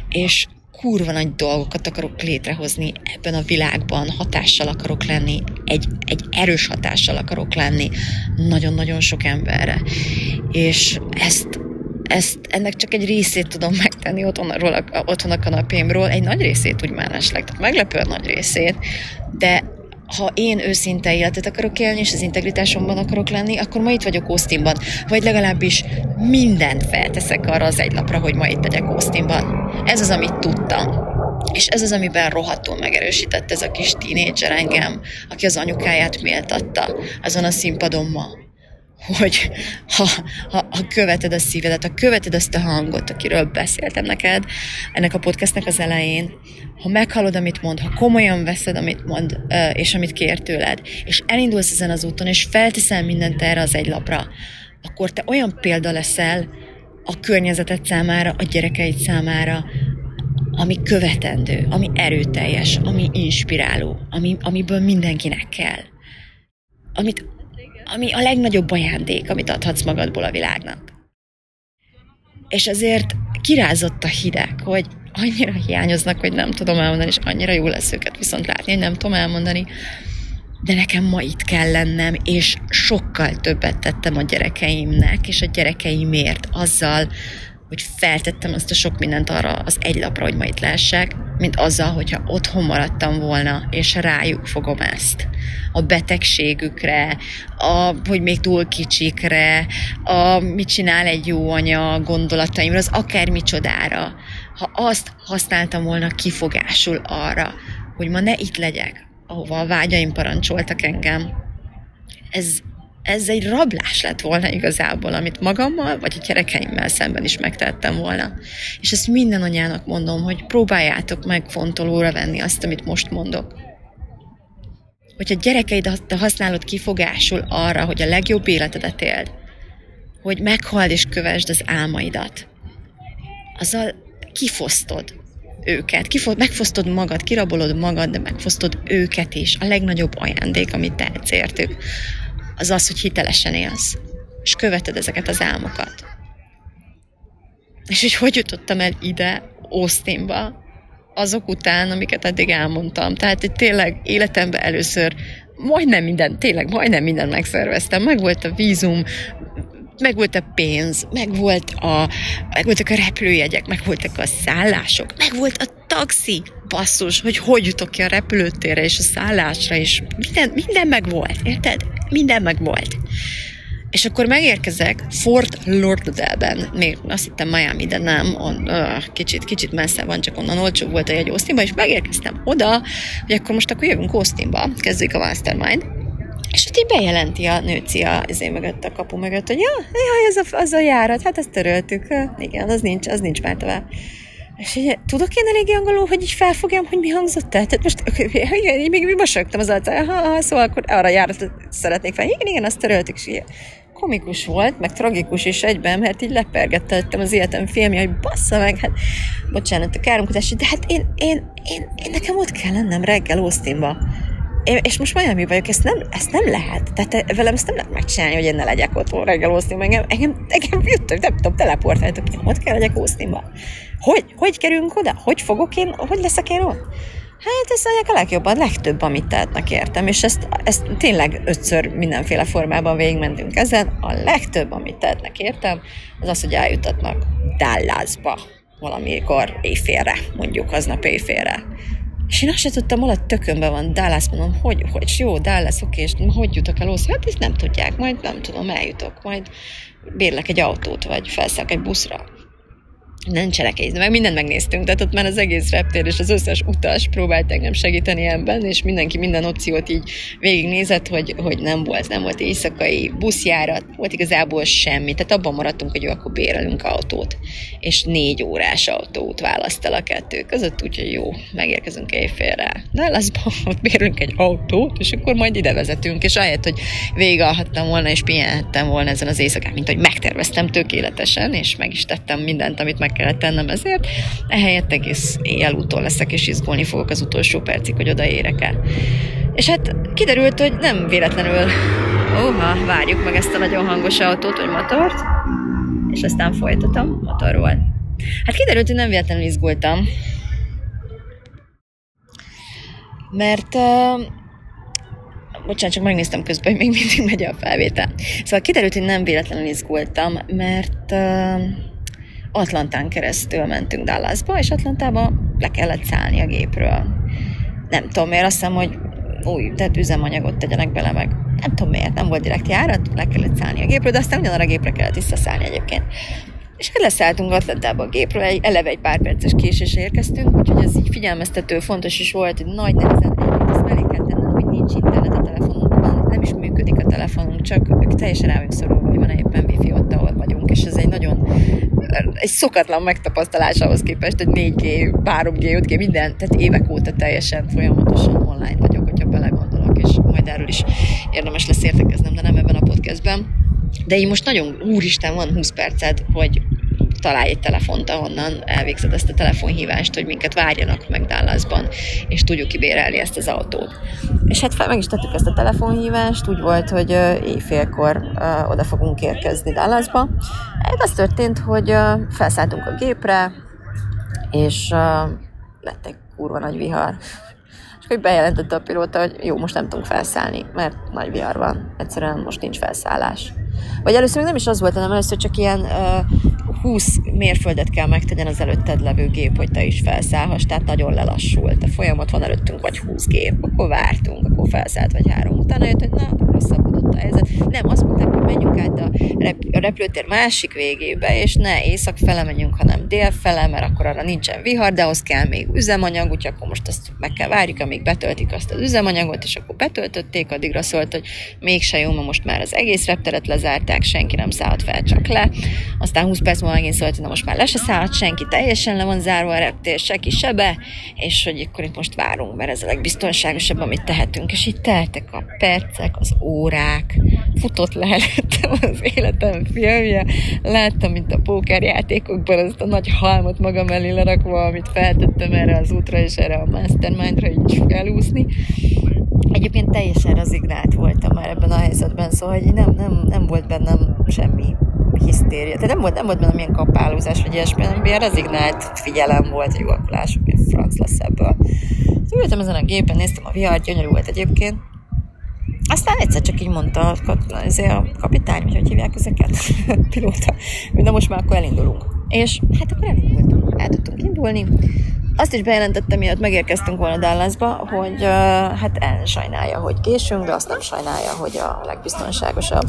és kurva nagy dolgokat akarok létrehozni ebben a világban, hatással akarok lenni, egy, egy erős hatással akarok lenni nagyon-nagyon sok emberre. És ezt ezt, ennek csak egy részét tudom megtenni otthonról, otthon a kanapémról, egy nagy részét úgy mellesleg, tehát meglepően nagy részét, de ha én őszinte életet akarok élni, és az integritásomban akarok lenni, akkor ma itt vagyok Austinban. Vagy legalábbis mindent felteszek arra az egy lapra, hogy ma itt legyek Austinban. Ez az, amit tudtam. És ez az, amiben rohadtul megerősített ez a kis tínédzser engem, aki az anyukáját méltatta azon a színpadon ma hogy ha, ha, ha követed a szívedet, ha követed azt a hangot, akiről beszéltem neked ennek a podcastnek az elején, ha meghallod, amit mond, ha komolyan veszed, amit mond, és amit kér tőled, és elindulsz ezen az úton, és felteszel mindent erre az egy lapra, akkor te olyan példa leszel a környezeted számára, a gyerekeid számára, ami követendő, ami erőteljes, ami inspiráló, ami, amiből mindenkinek kell. Amit ami a legnagyobb ajándék, amit adhatsz magadból a világnak. És azért kirázott a hideg, hogy annyira hiányoznak, hogy nem tudom elmondani, és annyira jó lesz őket viszont látni, hogy nem tudom elmondani, de nekem ma itt kell lennem, és sokkal többet tettem a gyerekeimnek, és a gyerekeimért azzal, hogy feltettem azt a sok mindent arra az egy lapra, hogy ma itt lehessek, mint azzal, hogyha otthon maradtam volna, és rájuk fogom ezt. A betegségükre, a, hogy még túl kicsikre, a mit csinál egy jó anya gondolataimra, az akár micsodára. Ha azt használtam volna kifogásul arra, hogy ma ne itt legyek, ahova a vágyaim parancsoltak engem, ez, ez egy rablás lett volna igazából, amit magammal vagy a gyerekeimmel szemben is megtettem volna. És ezt minden anyának mondom, hogy próbáljátok meg fontolóra venni azt, amit most mondok. Hogyha gyerekeidet használod kifogásul arra, hogy a legjobb életedet éld, hogy meghald és kövesd az álmaidat, azzal kifosztod őket, kifo- megfosztod magad, kirabolod magad, de megfosztod őket is. A legnagyobb ajándék, amit tehetsz értük, az az, hogy hitelesen élsz, és követed ezeket az álmokat. És hogy hogy jutottam el ide, Austinba, azok után, amiket eddig elmondtam. Tehát hogy tényleg életemben először majdnem minden, tényleg majdnem mindent megszerveztem. Meg volt a vízum, meg volt a pénz, meg, volt a, meg voltak a repülőjegyek, meg voltak a szállások, meg volt a taxi, basszus, hogy hogy jutok ki a repülőtérre és a szállásra, és minden, minden meg volt, érted? Minden meg volt. És akkor megérkezek Fort Lauderdale-ben, még azt hittem Miami, de nem, on, uh, kicsit, kicsit messze van, csak onnan olcsó volt a jegy Austinba, és megérkeztem oda, hogy akkor most akkor jövünk Austinba, kezdjük a Mastermind, és ott így bejelenti a nőci a, azért mögött a kapu mögött, hogy ja, ja ez a, az a járat, hát ezt töröltük. Igen, az nincs, az nincs már tovább. És így, tudok én eléggé angolul, hogy így felfogjam, hogy mi hangzott el? Tehát most, (laughs) igen, még mosolyogtam az arcára, ha, ha, szóval akkor arra járatot szeretnék fel. Igen, igen, azt töröltük, és így, komikus volt, meg tragikus is egyben, mert így lepergettettem az életem filmje, hogy bassza meg, hát bocsánat a káromkodás, de hát én, én, én, én, nekem ott kell lennem reggel Austinba. És most Miami vagyok, ezt nem, ezt nem lehet. Tehát velem ezt nem lehet megcsinálni, hogy én ne legyek ott reggel Austinba. Engem, engem, engem jöttök, nem tudom, teleportáltok, én ott kell legyek Austinba. Hogy, hogy kerülünk oda? Hogy fogok én, hogy leszek én ott? Hát ez a legjobban, legtöbb, amit tehetnek értem, és ezt, ezt tényleg ötször mindenféle formában végigmentünk ezen. A legtöbb, amit tehetnek értem, az az, hogy eljutatnak Dallasba valamikor éjfélre, mondjuk aznap éjfélre. És én azt sem tudtam, hol a tökönben van Dallas, mondom, hogy, hogy jó, Dallas, oké, és hogy jutok el oszra? Hát ezt nem tudják, majd nem tudom, eljutok, majd bérlek egy autót, vagy felszállok egy buszra nem cselekedj, meg mindent megnéztünk, tehát ott már az egész reptér és az összes utas próbált engem segíteni ebben, és mindenki minden opciót így végignézett, hogy, hogy nem volt, nem volt éjszakai buszjárat, volt igazából semmi, tehát abban maradtunk, hogy jó, akkor bérelünk autót, és négy órás autót választ el a kettő között, úgyhogy jó, megérkezünk éjfélre. Dallasban ott bérünk egy autót, és akkor majd ide vezetünk, és ahelyett, hogy végigalhattam volna, és pihenhettem volna ezen az éjszakán, mint hogy megterveztem tökéletesen, és meg is tettem mindent, amit meg kellett tennem ezért, ehelyett egész éjjel úton leszek, és izgulni fogok az utolsó percig, hogy odaérek el. És hát kiderült, hogy nem véletlenül, óha, várjuk meg ezt a nagyon hangos autót, vagy motort, és aztán folytatom motorról. Hát kiderült, hogy nem véletlenül izgultam, mert uh, bocsánat, csak megnéztem közben, hogy még mindig megy a felvétel. Szóval kiderült, hogy nem véletlenül izgultam, mert uh, Atlantán keresztül mentünk Dallasba, és Atlantába le kellett szállni a gépről. Nem tudom miért, azt hiszem, hogy új, tehát üzemanyagot tegyenek bele, meg nem tudom miért, nem volt direkt járat, le kellett szállni a gépről, de aztán ugyanarra a gépre kellett visszaszállni egyébként. És hát leszálltunk Atlantába a gépről, egy, eleve egy pár perces késés érkeztünk, úgyhogy ez így figyelmeztető, fontos is volt, hogy nagy nehezen ezt mellé kell tennem, hogy nincs internet a telefonunkon, nem is működik a telefonunk, csak teljesen rá vagyunk szorulva, hogy van éppen wifi ott, ahol vagyunk, és ez egy nagyon egy szokatlan megtapasztalás ahhoz képest, hogy 4G, 3G, 5G, minden, tehát évek óta teljesen folyamatosan online vagyok, hogyha belegondolok, és majd erről is érdemes lesz értekeznem, de nem ebben a podcastben. De én most nagyon, úristen, van 20 perced, hogy találj egy telefont, ahonnan elvégzed ezt a telefonhívást, hogy minket várjanak meg Dallasban, és tudjuk kibérelni ezt az autót. És hát fel, meg is tettük ezt a telefonhívást, úgy volt, hogy éjfélkor oda fogunk érkezni Dallasba. Hát az történt, hogy felszálltunk a gépre, és lett egy kurva nagy vihar. És hogy bejelentette a pilóta, hogy jó, most nem tudunk felszállni, mert nagy vihar van. Egyszerűen most nincs felszállás. Vagy először nem is az volt, hanem először csak ilyen uh, 20 mérföldet kell megtegyen az előtted levő gép, hogy te is felszállhass, tehát nagyon lelassult. A folyamat van előttünk, vagy 20 gép, akkor vártunk, akkor felszállt, vagy három. Utána jött, hogy na, rosszabbodott a helyzet. Nem, azt mondták, menjünk át a, rep- a repülőtér másik végébe, és ne észak fele menjünk, hanem dél fele, mert akkor arra nincsen vihar, de ahhoz kell még üzemanyag, úgyhogy akkor most azt meg kell várjuk, amíg betöltik azt az üzemanyagot, és akkor betöltötték, addigra szólt, hogy mégse jó, ma most már az egész repteret lezárták, senki nem szállhat fel, csak le. Aztán 20 perc múlva megint szólt, hogy na most már le se szállhat senki, teljesen le van zárva a reptér, se be, és hogy akkor itt most várunk, mert ez a legbiztonságosabb, amit tehetünk. És itt teltek a percek, az órák, futott le előttem az életem filmje, láttam, mint a pókerjátékokban azt a nagy halmot magam elé lerakva, amit feltettem erre az útra és erre a mastermindra így felúszni. Egyébként teljesen rezignált voltam már ebben a helyzetben, szóval hogy nem, nem, nem volt bennem semmi hisztéria. Tehát nem volt, nem volt bennem ilyen kapálózás, vagy ilyesmi, hanem ilyen rezignált figyelem volt, hogy jó, akkor lássuk, hogy franc lesz ebből. Szóval ültem ezen a gépen, néztem a vihart, gyönyörű volt egyébként. Aztán egyszer csak így mondta a, a kapitány, hogy hogy hívják ezeket, (laughs) pilóta, hogy na most már akkor elindulunk. És hát akkor elindultunk, el tudtunk indulni. Azt is bejelentettem, miatt megérkeztünk volna Dallasba, hogy hát sajnálja, hogy késünk, de azt nem sajnálja, hogy a legbiztonságosabb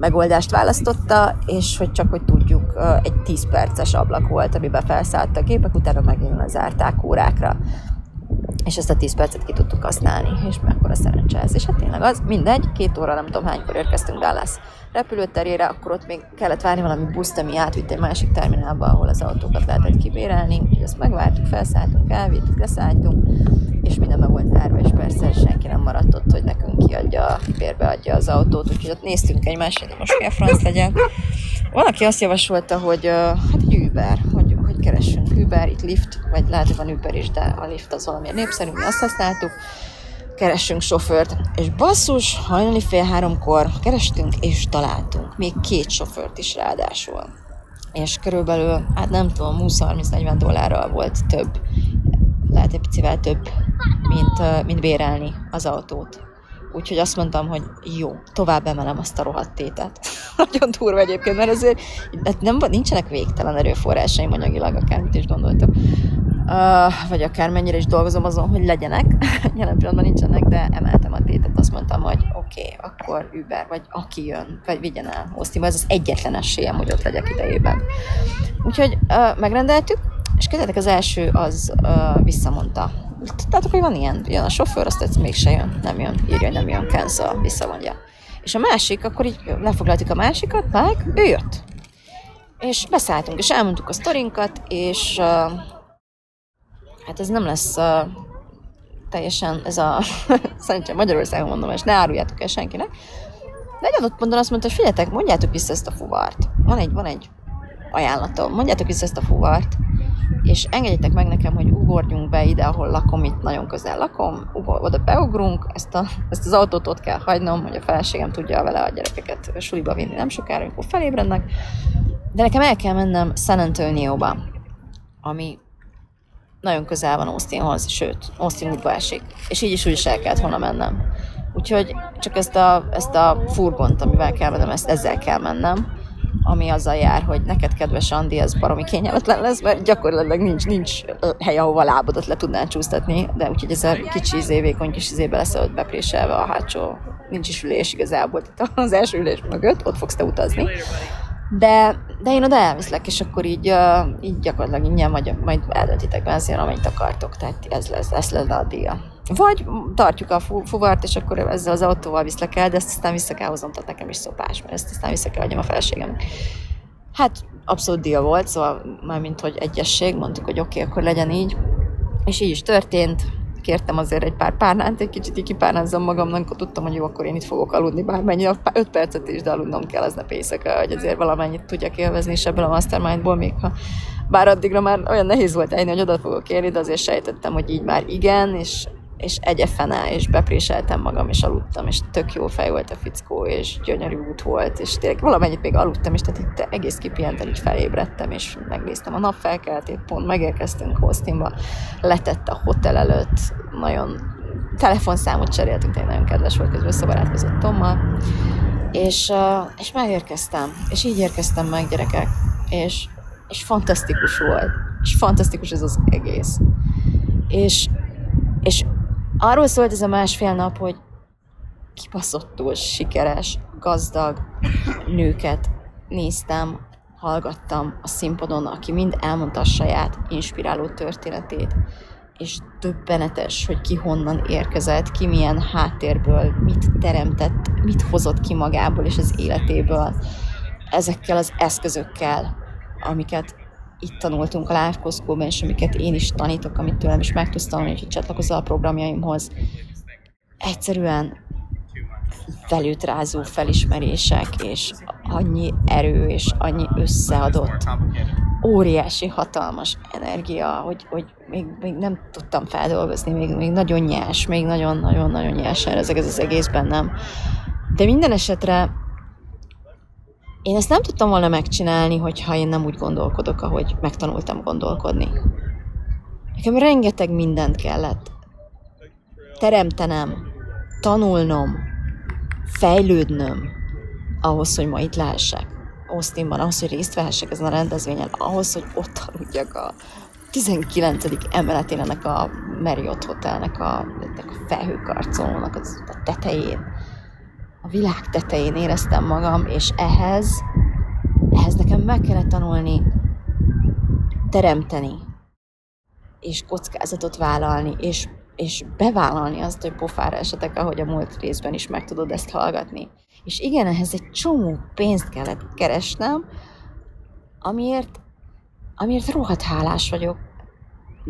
megoldást választotta, és hogy csak hogy tudjuk, egy 10 perces ablak volt, amiben felszállt a gépek, utána megint lezárták órákra. És ezt a 10 percet ki tudtuk használni, és mekkora szerencse ez. És hát tényleg az, mindegy, két óra, nem tudom hánykor érkeztünk Dallas repülőterére, akkor ott még kellett várni valami buszt, ami átvitt egy másik terminálba, ahol az autókat lehetett kibérelni, úgyhogy ezt megvártuk, felszálltunk, elvittük, leszálltunk, és minden be volt árva, és persze senki nem maradt ott, hogy nekünk kiadja, bérbeadja az autót, úgyhogy ott néztünk egymásra, de most mi a franc legyen. Valaki azt javasolta, hogy hát egy Uber, hogy, hogy keressünk Uber, itt lift, vagy lehet, hogy van Uber is, de a lift az valami népszerű, mi azt használtuk, keressünk sofőrt, és basszus, hajnali fél háromkor kerestünk, és találtunk. Még két sofőrt is ráadásul. És körülbelül, hát nem tudom, 20-30-40 dollárral volt több, lehet egy picivel több, mint, mint bérelni az autót. Úgyhogy azt mondtam, hogy jó, tovább emelem azt a rohadt tétet. (laughs) Nagyon durva egyébként, mert azért hát nem, nincsenek végtelen erőforrásaim anyagilag, akármit is gondoltam uh, vagy akár mennyire is dolgozom azon, hogy legyenek. (laughs) Jelen pillanatban nincsenek, de emeltem a tétet, azt mondtam, hogy oké, okay, akkor Uber, vagy aki jön, vagy vigyen el Austinba, ez az egyetlen esélyem, hogy ott legyek idejében. Úgyhogy uh, megrendeltük, és kezdetek az első az uh, visszamondta. Tehát, hogy van ilyen, jön a sofőr, azt mégse jön, nem jön, írja, hogy nem jön, cancel, visszamondja. És a másik, akkor így lefoglaltuk a másikat, meg ő jött. És beszálltunk, és elmondtuk a sztorinkat, és uh, hát ez nem lesz uh, teljesen ez a, (laughs) szerintem Magyarországon mondom, és ne áruljátok el senkinek, de egy adott ponton azt mondta, hogy figyeljetek, mondjátok vissza ezt a fuvart. Van egy, van egy ajánlatom, mondjátok vissza ezt a fuvart, és engedjétek meg nekem, hogy ugorjunk be ide, ahol lakom, itt nagyon közel lakom, ugor, oda beugrunk, ezt, a, ezt az autót ott kell hagynom, hogy a feleségem tudja vele a gyerekeket suliba vinni nem sokára, amikor felébrednek, de nekem el kell mennem San Antonio-ba, ami nagyon közel van Austinhoz, sőt, Austin útba esik. És így is úgy is el kellett volna mennem. Úgyhogy csak ezt a, ezt a furgont, amivel kell mennem, ezt ezzel kell mennem, ami azzal jár, hogy neked, kedves Andi, ez baromi kényelmetlen lesz, mert gyakorlatilag nincs, nincs hely, ahova lábodat le tudnál csúsztatni, de úgyhogy ez a kicsi izé, vékony kis izébe lesz ott bepréselve a hátsó, nincs is ülés igazából, tehát az első ülés mögött, ott fogsz te utazni. De, de én oda elviszlek, és akkor így, így gyakorlatilag ingyen majd, majd eldöntitek benzin, amennyit akartok, tehát ez lesz, ez lesz a díja. Vagy tartjuk a fuvart, és akkor ezzel az autóval viszlek el, de ezt aztán vissza kell hoznom, tehát nekem is szopás, mert ezt aztán vissza kell adjam a feleségem. Hát abszolút dia volt, szóval már mint hogy egyesség, mondtuk, hogy oké, okay, akkor legyen így. És így is történt, kértem azért egy pár párnánt, egy kicsit így kipárnázzam magamnak, akkor tudtam, hogy jó, akkor én itt fogok aludni, bármennyi, öt percet is, de aludnom kell aznap éjszaka, hogy azért valamennyit tudjak élvezni, és ebből a mastermindból még ha bár addigra már olyan nehéz volt ejni, hogy oda fogok érni, de azért sejtettem, hogy így már igen, és és egyefene, és bepréseltem magam, és aludtam, és tök jó fej volt a fickó, és gyönyörű út volt, és tényleg valamennyit még aludtam, és tehát itt egész kipihenten így felébredtem, és megnéztem a napfelkeltét, pont megérkeztünk Austinba, letett a hotel előtt, nagyon telefonszámot cseréltünk, tényleg nagyon kedves volt, közben szobarátkozott Tommal, és, és megérkeztem, és így érkeztem meg, gyerekek, és, és fantasztikus volt, és fantasztikus ez az egész. És, és arról szólt ez a másfél nap, hogy kibaszottul sikeres, gazdag nőket néztem, hallgattam a színpadon, aki mind elmondta a saját inspiráló történetét, és döbbenetes, hogy ki honnan érkezett, ki milyen háttérből, mit teremtett, mit hozott ki magából és az életéből ezekkel az eszközökkel, amiket itt tanultunk a Life Costco-ban, és amiket én is tanítok, amit tőlem is meg tudsz tanulni, hogy csatlakozol a programjaimhoz. Egyszerűen felütrázó felismerések, és annyi erő, és annyi összeadott, óriási, hatalmas energia, hogy, hogy még, még nem tudtam feldolgozni, még, még nagyon nyers, még nagyon-nagyon-nagyon nyers ezek ez az egész bennem. De minden esetre én ezt nem tudtam volna megcsinálni, hogyha én nem úgy gondolkodok, ahogy megtanultam gondolkodni. Nekem rengeteg mindent kellett teremtenem, tanulnom, fejlődnöm ahhoz, hogy ma itt lehessek. Austinban, ahhoz, hogy részt vehessek ezen a rendezvényen, ahhoz, hogy ott aludjak a 19. emeletén ennek a Marriott Hotelnek a, ennek a felhőkarcolónak a tetején a világ tetején éreztem magam, és ehhez, ehhez nekem meg kellett tanulni teremteni, és kockázatot vállalni, és, és bevállalni azt, hogy pofára esetek, ahogy a múlt részben is meg tudod ezt hallgatni. És igen, ehhez egy csomó pénzt kellett keresnem, amiért, amiért rohadt hálás vagyok.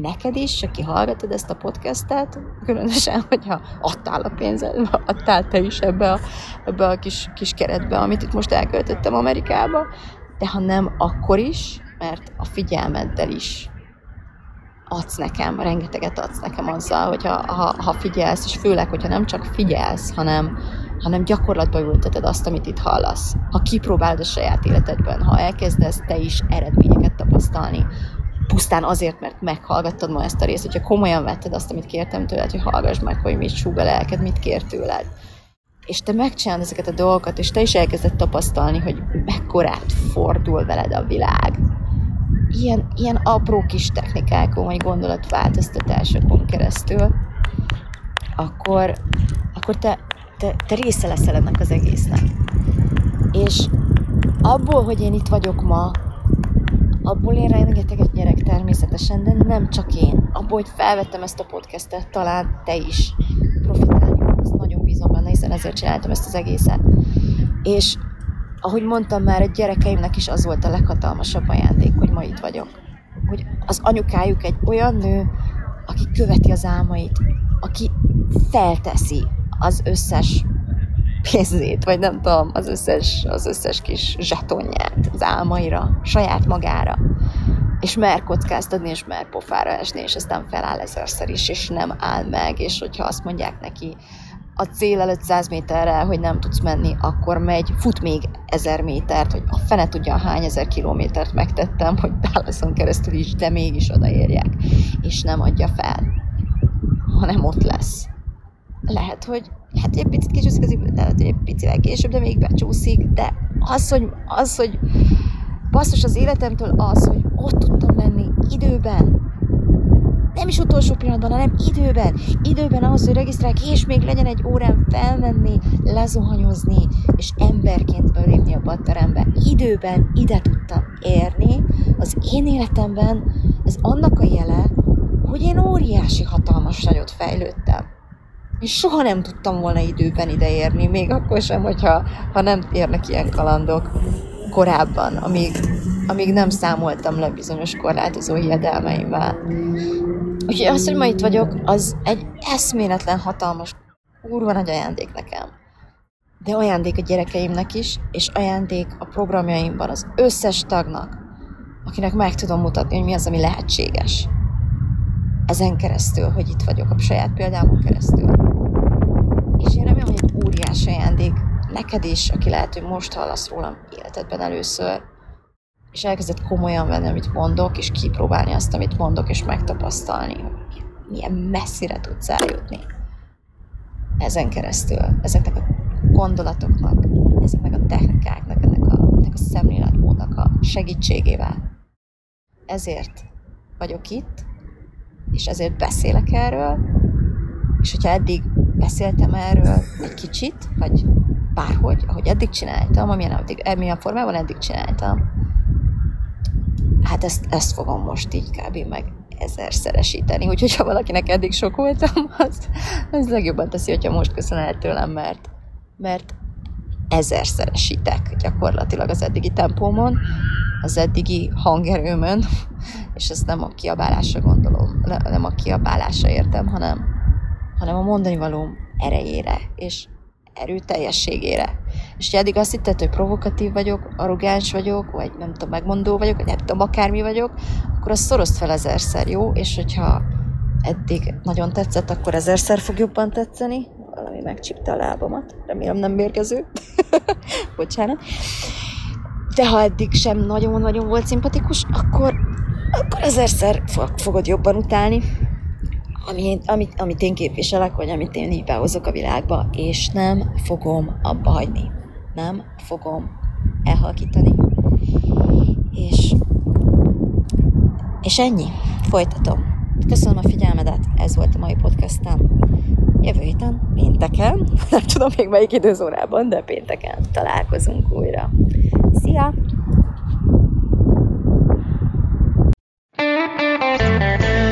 Neked is, aki hallgatod ezt a podcastet, különösen, hogyha adtál a pénzed, adtál te is ebbe a, ebbe a kis, kis keretbe, amit itt most elköltöttem Amerikába, de ha nem, akkor is, mert a figyelmeddel is adsz nekem, rengeteget adsz nekem azzal, hogyha ha, ha figyelsz, és főleg, hogyha nem csak figyelsz, hanem, hanem gyakorlatba ülteted azt, amit itt hallasz. Ha kipróbálod a saját életedben, ha elkezdesz te is eredményeket tapasztalni, pusztán azért, mert meghallgattad ma ezt a részt, hogyha komolyan vetted azt, amit kértem tőled, hogy hallgass meg, hogy mit súg a lelked, mit kér tőled. És te megcsinálod ezeket a dolgokat, és te is elkezded tapasztalni, hogy mekkorát fordul veled a világ. Ilyen, ilyen apró kis technikákon, vagy gondolatváltoztatásokon keresztül, akkor, akkor te, te, te része leszel ennek az egésznek. És abból, hogy én itt vagyok ma, abból én rengeteget nyerek természetesen, de nem csak én. Abból, hogy felvettem ezt a podcastet, talán te is profitálni fogsz. Nagyon bízom benne, hiszen ezért csináltam ezt az egészet. És ahogy mondtam már, a gyerekeimnek is az volt a leghatalmasabb ajándék, hogy ma itt vagyok. Hogy az anyukájuk egy olyan nő, aki követi az álmait, aki felteszi az összes pénzét, vagy nem tudom, az összes, az összes kis zsetonját az álmaira, saját magára. És mer kockáztatni, és mer pofára esni, és aztán feláll ezerszer is, és nem áll meg, és hogyha azt mondják neki a cél előtt 100 méterre, hogy nem tudsz menni, akkor megy, fut még ezer métert, hogy a fene tudja, hány ezer kilométert megtettem, hogy Dallason keresztül is, de mégis odaérjek. És nem adja fel, hanem ott lesz. Lehet, hogy hogy egy picit kicsúszik az idő, lehet, hogy egy picivel később, de még becsúszik, de az, hogy, az, hogy basszus az életemtől az, hogy ott tudtam lenni időben, nem is utolsó pillanatban, hanem időben. Időben ahhoz, hogy regisztrálják, és még legyen egy órán felmenni, lezuhanyozni, és emberként belépni a batterembe. Időben ide tudtam érni. Az én életemben ez annak a jele, hogy én óriási hatalmas nagyot fejlődtem és soha nem tudtam volna időben ideérni, még akkor sem, hogyha ha nem érnek ilyen kalandok korábban, amíg, amíg nem számoltam le bizonyos korlátozó hiedelmeimmel. Úgyhogy az, hogy ma itt vagyok, az egy eszméletlen hatalmas, kurva nagy ajándék nekem. De ajándék a gyerekeimnek is, és ajándék a programjaimban az összes tagnak, akinek meg tudom mutatni, hogy mi az, ami lehetséges. Ezen keresztül, hogy itt vagyok, a saját példámon keresztül. És én remélem, hogy egy óriás ajándék neked is, aki lehet, hogy most hallasz rólam életedben először, és elkezdett komolyan venni, amit mondok, és kipróbálni azt, amit mondok, és megtapasztalni, hogy milyen messzire tudsz eljutni. Ezen keresztül, ezeknek a gondolatoknak, ezeknek a technikáknak, ennek a, ennek a szemléletmódnak a segítségével. Ezért vagyok itt, és ezért beszélek erről, és hogyha eddig beszéltem erről egy kicsit, vagy bárhogy, ahogy eddig csináltam, amilyen, addig, amilyen formában eddig csináltam, hát ezt, ezt fogom most így kb. meg ezerszeresíteni. Úgyhogy ha valakinek eddig sok voltam, (laughs) az, az legjobban teszi, hogyha most köszön el tőlem, mert, mert ezerszeresítek gyakorlatilag az eddigi tempómon, az eddigi hangerőmön, és ezt nem a kiabálásra gondolom, nem a kiabálásra értem, hanem hanem a mondani valóm erejére és erőteljességére. És ha eddig azt hitted, hogy provokatív vagyok, arrogáns vagyok, vagy nem tudom, megmondó vagyok, vagy nem tudom, akármi vagyok, akkor azt szorozd fel ezerszer, jó? És hogyha eddig nagyon tetszett, akkor ezerszer fog jobban tetszeni. Valami megcsipte a lábamat. Remélem nem mérgező. (laughs) Bocsánat. De ha eddig sem nagyon-nagyon volt szimpatikus, akkor, akkor ezerszer fogod jobban utálni ami, amit, amit én képviselek, vagy amit én így behozok a világba, és nem fogom abba hagyni. Nem fogom elhalkítani. És, és ennyi. Folytatom. Köszönöm a figyelmedet, ez volt a mai podcastem. Jövő héten, pénteken, (laughs) nem tudom még melyik időzórában, de pénteken találkozunk újra. Szia! Thank you.